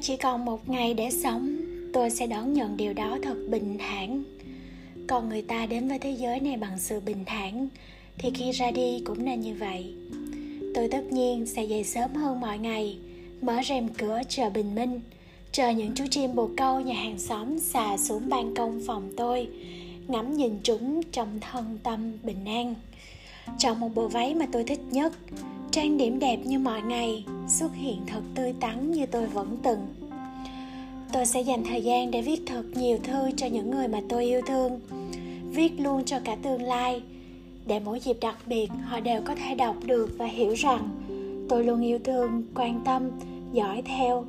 chỉ còn một ngày để sống, tôi sẽ đón nhận điều đó thật bình thản. Còn người ta đến với thế giới này bằng sự bình thản, thì khi ra đi cũng nên như vậy. Tôi tất nhiên sẽ dậy sớm hơn mọi ngày, mở rèm cửa chờ bình minh, chờ những chú chim bồ câu nhà hàng xóm xà xuống ban công phòng tôi, ngắm nhìn chúng trong thân tâm bình an. Chọn một bộ váy mà tôi thích nhất, trang điểm đẹp như mọi ngày xuất hiện thật tươi tắn như tôi vẫn từng. Tôi sẽ dành thời gian để viết thật nhiều thư cho những người mà tôi yêu thương, viết luôn cho cả tương lai, để mỗi dịp đặc biệt họ đều có thể đọc được và hiểu rằng tôi luôn yêu thương, quan tâm, dõi theo.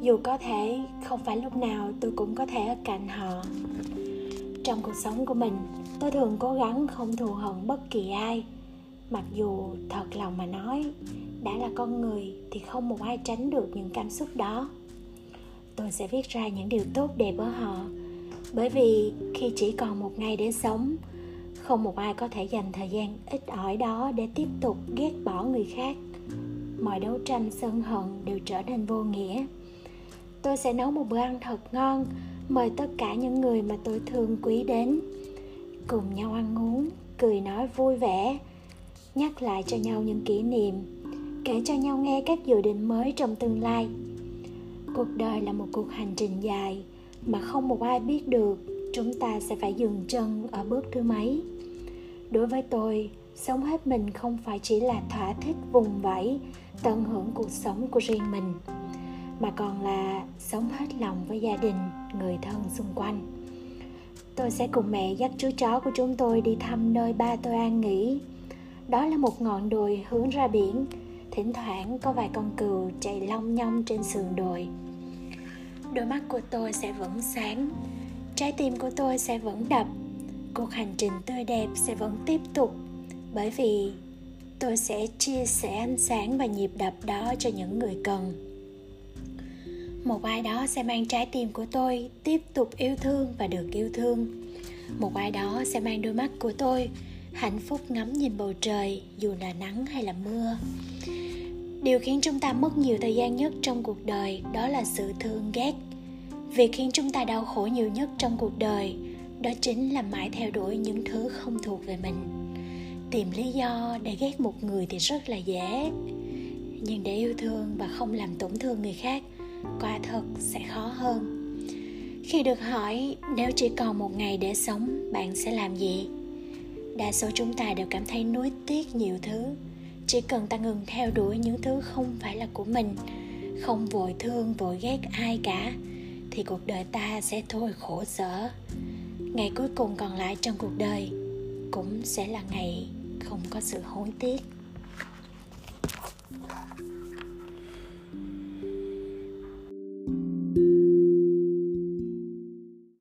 Dù có thể không phải lúc nào tôi cũng có thể ở cạnh họ. Trong cuộc sống của mình, tôi thường cố gắng không thù hận bất kỳ ai mặc dù thật lòng mà nói, đã là con người thì không một ai tránh được những cảm xúc đó. Tôi sẽ viết ra những điều tốt đẹp ở họ, bởi vì khi chỉ còn một ngày để sống, không một ai có thể dành thời gian ít ỏi đó để tiếp tục ghét bỏ người khác. Mọi đấu tranh sân hận đều trở nên vô nghĩa. Tôi sẽ nấu một bữa ăn thật ngon, mời tất cả những người mà tôi thương quý đến. Cùng nhau ăn uống, cười nói vui vẻ nhắc lại cho nhau những kỷ niệm, kể cho nhau nghe các dự định mới trong tương lai. Cuộc đời là một cuộc hành trình dài, mà không một ai biết được chúng ta sẽ phải dừng chân ở bước thứ mấy. Đối với tôi, sống hết mình không phải chỉ là thỏa thích vùng vẫy, tận hưởng cuộc sống của riêng mình, mà còn là sống hết lòng với gia đình, người thân xung quanh. Tôi sẽ cùng mẹ dắt chú chó của chúng tôi đi thăm nơi ba tôi an nghỉ đó là một ngọn đồi hướng ra biển. Thỉnh thoảng có vài con cừu chạy long nhong trên sườn đồi. Đôi mắt của tôi sẽ vẫn sáng, trái tim của tôi sẽ vẫn đập, cuộc hành trình tươi đẹp sẽ vẫn tiếp tục, bởi vì tôi sẽ chia sẻ ánh sáng và nhịp đập đó cho những người cần. Một ai đó sẽ mang trái tim của tôi tiếp tục yêu thương và được yêu thương. Một ai đó sẽ mang đôi mắt của tôi hạnh phúc ngắm nhìn bầu trời, dù là nắng hay là mưa. Điều khiến chúng ta mất nhiều thời gian nhất trong cuộc đời đó là sự thương ghét. Việc khiến chúng ta đau khổ nhiều nhất trong cuộc đời đó chính là mãi theo đuổi những thứ không thuộc về mình. Tìm lý do để ghét một người thì rất là dễ, nhưng để yêu thương và không làm tổn thương người khác quả thật sẽ khó hơn. Khi được hỏi, nếu chỉ còn một ngày để sống, bạn sẽ làm gì? Đa số chúng ta đều cảm thấy nuối tiếc nhiều thứ. Chỉ cần ta ngừng theo đuổi những thứ không phải là của mình, không vội thương, vội ghét ai cả, thì cuộc đời ta sẽ thôi khổ sở. Ngày cuối cùng còn lại trong cuộc đời cũng sẽ là ngày không có sự hối tiếc.